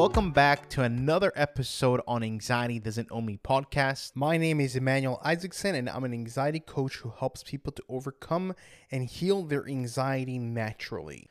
welcome back to another episode on Anxiety Doesn't Own Me podcast. My name is Emmanuel Isaacson, and I'm an anxiety coach who helps people to overcome and heal their anxiety naturally.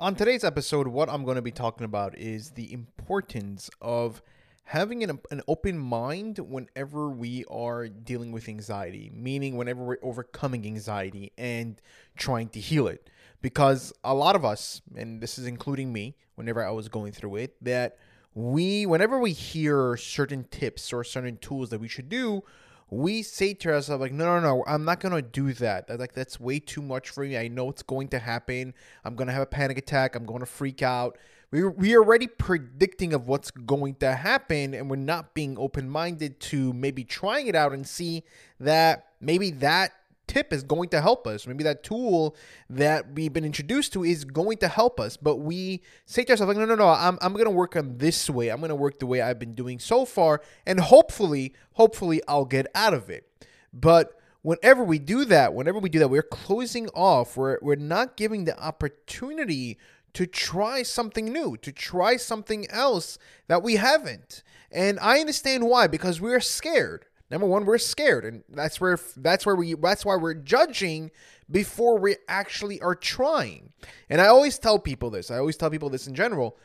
On today's episode, what I'm going to be talking about is the importance of having an, an open mind whenever we are dealing with anxiety, meaning whenever we're overcoming anxiety and trying to heal it. Because a lot of us, and this is including me, whenever I was going through it, that we, whenever we hear certain tips or certain tools that we should do, we say to ourselves like no no no i'm not gonna do that. Like that's way too much for me. I know it's going to happen. I'm gonna have a panic attack. I'm gonna freak out. We we're already predicting of what's going to happen and we're not being open-minded to maybe trying it out and see that maybe that tip is going to help us. Maybe that tool that we've been introduced to is going to help us. But we say to ourselves, like, no, no, no, I'm, I'm going to work on this way. I'm going to work the way I've been doing so far. And hopefully, hopefully, I'll get out of it. But whenever we do that, whenever we do that, we're closing off. We're, we're not giving the opportunity to try something new, to try something else that we haven't. And I understand why, because we're scared. Number one, we're scared, and that's where that's where we that's why we're judging before we actually are trying. And I always tell people this. I always tell people this in general.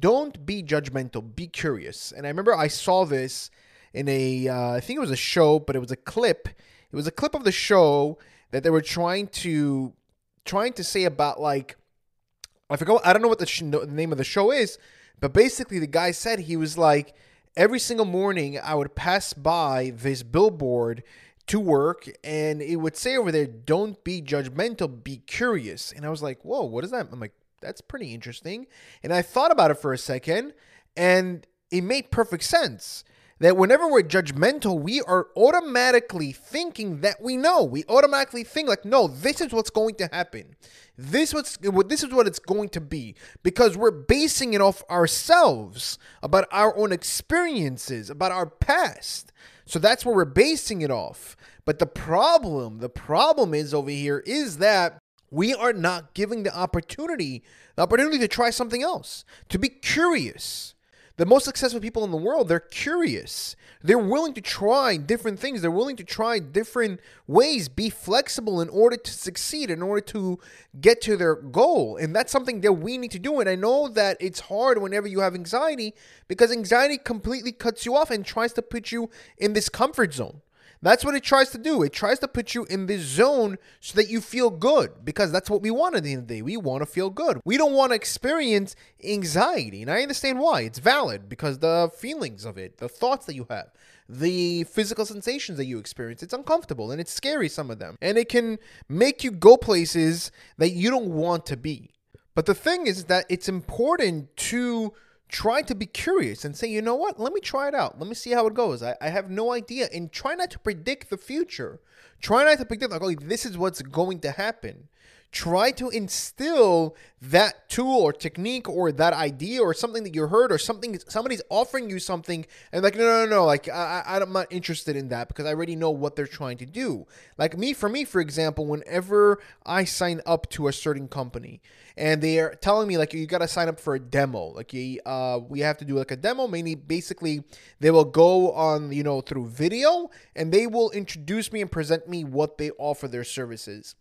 Don't be judgmental. Be curious. And I remember I saw this in a uh, I think it was a show, but it was a clip. It was a clip of the show that they were trying to trying to say about like I forgot. I don't know what the, sh- the name of the show is, but basically the guy said he was like every single morning I would pass by this billboard to work and it would say over there, don't be judgmental, be curious. And I was like, whoa, what is that? I'm like, that's pretty interesting. And I thought about it for a second and it made perfect sense that whenever we're judgmental, we are automatically thinking that we know. We automatically think like, no, this is what's going to happen. This what's this is what it's going to be because we're basing it off ourselves, about our own experiences, about our past. So that's where we're basing it off. But the problem, the problem is over here is that we are not giving the opportunity, the opportunity to try something else, to be curious the most successful people in the world, they're curious. They're willing to try different things. They're willing to try different ways, be flexible in order to succeed, in order to get to their goal. And that's something that we need to do. And I know that it's hard whenever you have anxiety because anxiety completely cuts you off and tries to put you in this comfort zone. That's what it tries to do. It tries to put you in this zone so that you feel good because that's what we want at the end of the day. We want to feel good. We don't want to experience anxiety. And I understand why. It's valid because the feelings of it, the thoughts that you have, the physical sensations that you experience, it's uncomfortable and it's scary, some of them. And it can make you go places that you don't want to be. But the thing is that it's important to try to be curious and say, you know what, let me try it out. Let me see how it goes. I, I have no idea. And try not to predict the future. Try not to predict, like, oh, this is what's going to happen. Try to instill that tool or technique or that idea or something that you heard or something somebody's offering you something and like no no no, no like I, I I'm not interested in that because I already know what they're trying to do. Like me for me for example, whenever I sign up to a certain company and they are telling me like you got to sign up for a demo like you, uh, we have to do like a demo mainly basically they will go on you know through video and they will introduce me and present me what they offer their services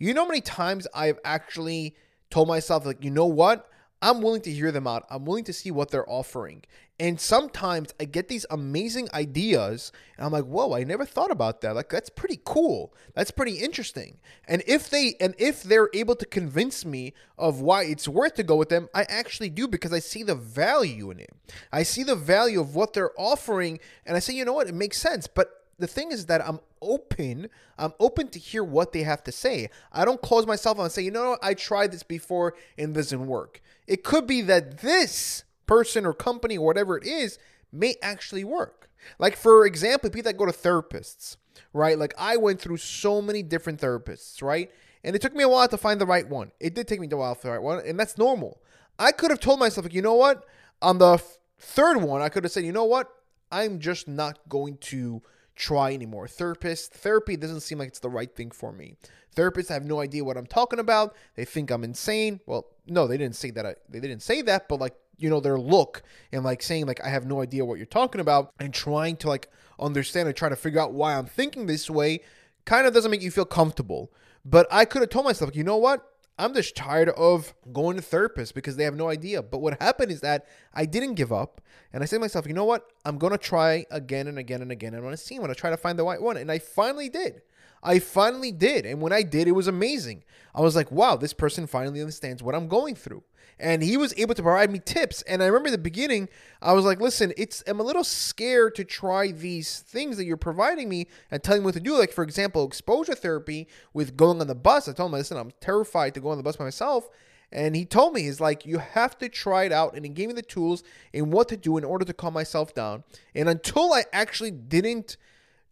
you know how many times i've actually told myself like you know what I'm willing to hear them out. I'm willing to see what they're offering. And sometimes I get these amazing ideas and I'm like, "Whoa, I never thought about that. Like that's pretty cool. That's pretty interesting." And if they and if they're able to convince me of why it's worth to go with them, I actually do because I see the value in it. I see the value of what they're offering and I say, "You know what? It makes sense." But the thing is that I'm open. I'm open to hear what they have to say. I don't close myself and say, you know I tried this before and doesn't work. It could be that this person or company or whatever it is may actually work. Like for example, people that go to therapists, right? Like I went through so many different therapists, right? And it took me a while to find the right one. It did take me a while for the right one, and that's normal. I could have told myself, like, you know what? On the f- third one, I could have said, you know what? I'm just not going to try anymore. Therapist, therapy doesn't seem like it's the right thing for me. Therapists have no idea what I'm talking about. They think I'm insane. Well, no, they didn't say that. They didn't say that, but like you know, their look and like saying like I have no idea what you're talking about and trying to like understand and try to figure out why I'm thinking this way kind of doesn't make you feel comfortable. But I could have told myself, you know what? I'm just tired of going to therapists because they have no idea. But what happened is that I didn't give up. And I said to myself, you know what? I'm going to try again and again and again. I'm to see. I'm going to try to find the right one. And I finally did. I finally did. And when I did, it was amazing. I was like, wow, this person finally understands what I'm going through and he was able to provide me tips. And I remember the beginning, I was like, listen, it's I'm a little scared to try these things that you're providing me and telling me what to do. Like, for example, exposure therapy with going on the bus. I told him, listen, I'm terrified to go on the bus by myself. And he told me, he's like, you have to try it out. And he gave me the tools and what to do in order to calm myself down. And until I actually didn't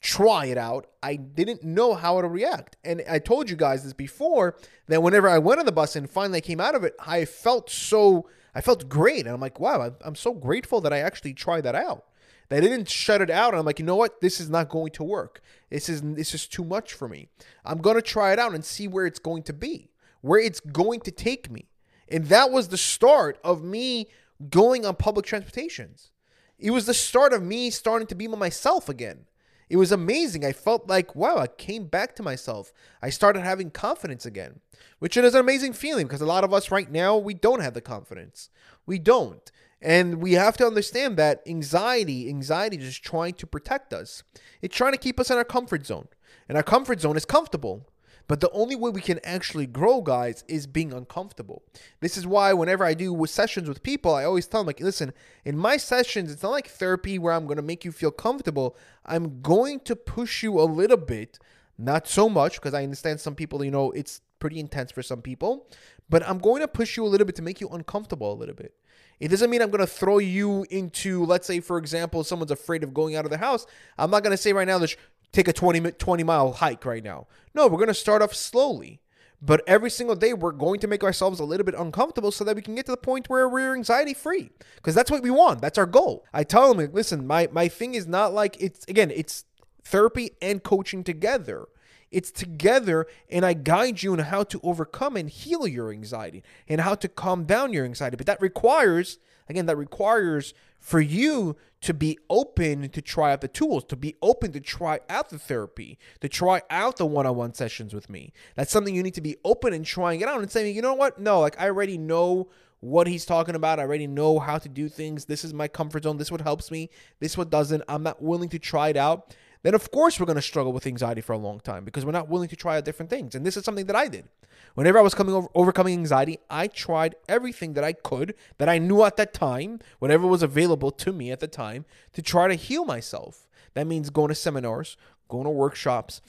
try it out. I didn't know how to react. And I told you guys this before that whenever I went on the bus and finally came out of it, I felt so, I felt great. And I'm like, wow, I'm so grateful that I actually tried that out. They didn't shut it out. And I'm like, you know what? This is not going to work. This is, this is too much for me. I'm to try it out and see where it's going to be, where it's going to take me. And that was the start of me going on public transportations. It was the start of me starting to be myself again. It was amazing. I felt like, wow, I came back to myself. I started having confidence again, which is an amazing feeling because a lot of us right now, we don't have the confidence. We don't. And we have to understand that anxiety, anxiety is just trying to protect us. It's trying to keep us in our comfort zone. And our comfort zone is comfortable. But the only way we can actually grow, guys, is being uncomfortable. This is why whenever I do sessions with people, I always tell them, like, listen, in my sessions, it's not like therapy where I'm going to make you feel comfortable. I'm going to push you a little bit, not so much, because I understand some people, you know, it's pretty intense for some people, but I'm going to push you a little bit to make you uncomfortable a little bit. It doesn't mean I'm going to throw you into, let's say, for example, someone's afraid of going out of the house. I'm not going to say right now that take a 20, 20 mile hike right now. No, we're going to start off slowly. But every single day, we're going to make ourselves a little bit uncomfortable so that we can get to the point where we're anxiety free. Because that's what we want. That's our goal. I tell them, listen, my, my thing is not like it's, again, it's therapy and coaching together. It's together, and I guide you on how to overcome and heal your anxiety and how to calm down your anxiety. But that requires, again, that requires for you to be open to try out the tools, to be open to try out the therapy, to try out the one on one sessions with me. That's something you need to be open and trying it out and saying, you know what? No, like I already know what he's talking about. I already know how to do things. This is my comfort zone. This what helps me. This what doesn't. I'm not willing to try it out. Then of course we're going to struggle with anxiety for a long time because we're not willing to try out different things. And this is something that I did. Whenever I was coming over, overcoming anxiety, I tried everything that I could, that I knew at that time, whatever was available to me at the time, to try to heal myself. That means going to seminars, going to workshops,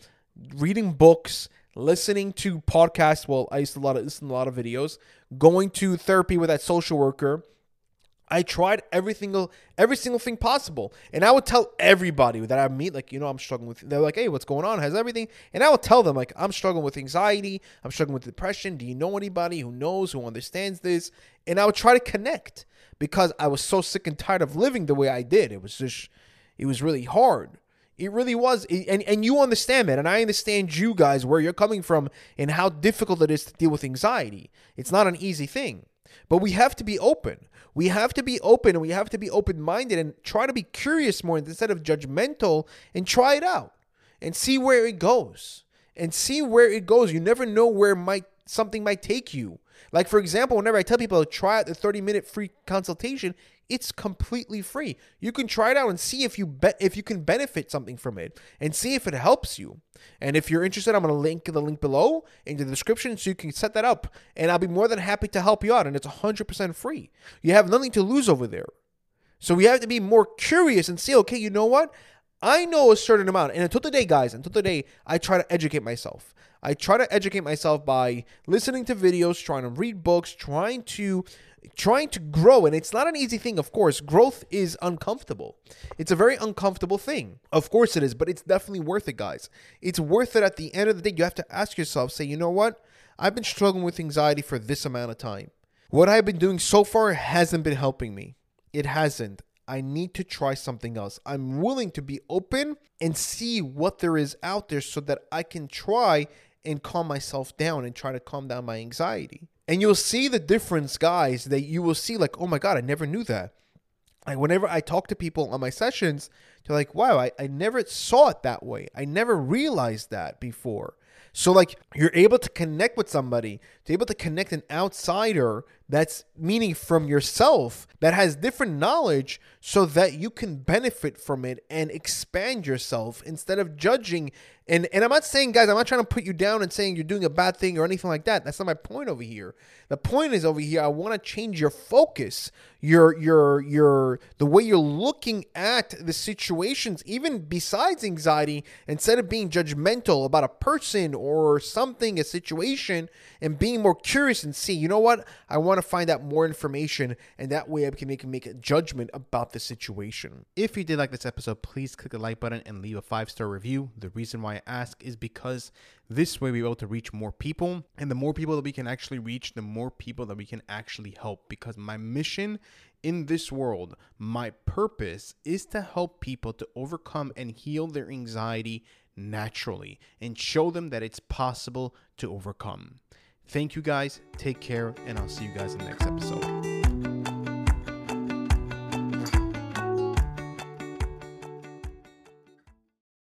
reading books, listening to podcasts. Well, I used to a lot of, listen to a lot of videos, going to therapy with that social worker, I tried every single every single thing possible, and I would tell everybody that I meet, like you know, I'm struggling with. They're like, "Hey, what's going on? Has everything?" And I would tell them like, "I'm struggling with anxiety. I'm struggling with depression. Do you know anybody who knows who understands this?" And I would try to connect because I was so sick and tired of living the way I did. It was just, it was really hard. It really was, and and you understand that, and I understand you guys where you're coming from and how difficult it is to deal with anxiety. It's not an easy thing. But we have to be open. We have to be open and we have to be open minded and try to be curious more instead of judgmental and try it out and see where it goes. And see where it goes. You never know where might something might take you. Like for example, whenever I tell people to try out the 30 minute free consultation, it's completely free. You can try it out and see if you bet if you can benefit something from it and see if it helps you. And if you're interested, I'm to link the link below in the description so you can set that up. And I'll be more than happy to help you out. And it's 100% free. You have nothing to lose over there. So we have to be more curious and see, okay, you know what? I know a certain amount. And until today, guys, until today, I try to educate myself. I try to educate myself by listening to videos, trying to read books, trying to trying to grow and it's not an easy thing of course. Growth is uncomfortable. It's a very uncomfortable thing. Of course it is but it's definitely worth it guys. It's worth it at the end of the day. You have to ask yourself say you know what? I've been struggling with anxiety for this amount of time. What i've been doing so far hasn't been helping me. It hasn't I need to try something else. I'm willing to be open and see what there is out there so that I can try and calm myself down and try to calm down my anxiety. And you'll see the difference, guys, that you will see like, oh my God, I never knew that. Like whenever I talk to people on my sessions, they're like, wow, I, I never saw it that way. I never realized that before. So like you're able to connect with somebody, to able to connect an outsider that's meaning from yourself that has different knowledge so that you can benefit from it and expand yourself instead of judging. And and I'm not saying guys I'm not trying to put you down and saying you're doing a bad thing or anything like that. That's not my point over here. The point is over here I want to change your focus your your your the way you're looking at the situations even besides anxiety instead of being judgmental about a person or something a situation and being more curious and see you know what? I to find out more information, and that way I can make, make a judgment about the situation. If you did like this episode, please click the like button and leave a five star review. The reason why I ask is because this way we're able to reach more people, and the more people that we can actually reach, the more people that we can actually help. Because my mission in this world, my purpose is to help people to overcome and heal their anxiety naturally and show them that it's possible to overcome. Thank you guys. Take care, and I'll see you guys in the next episode.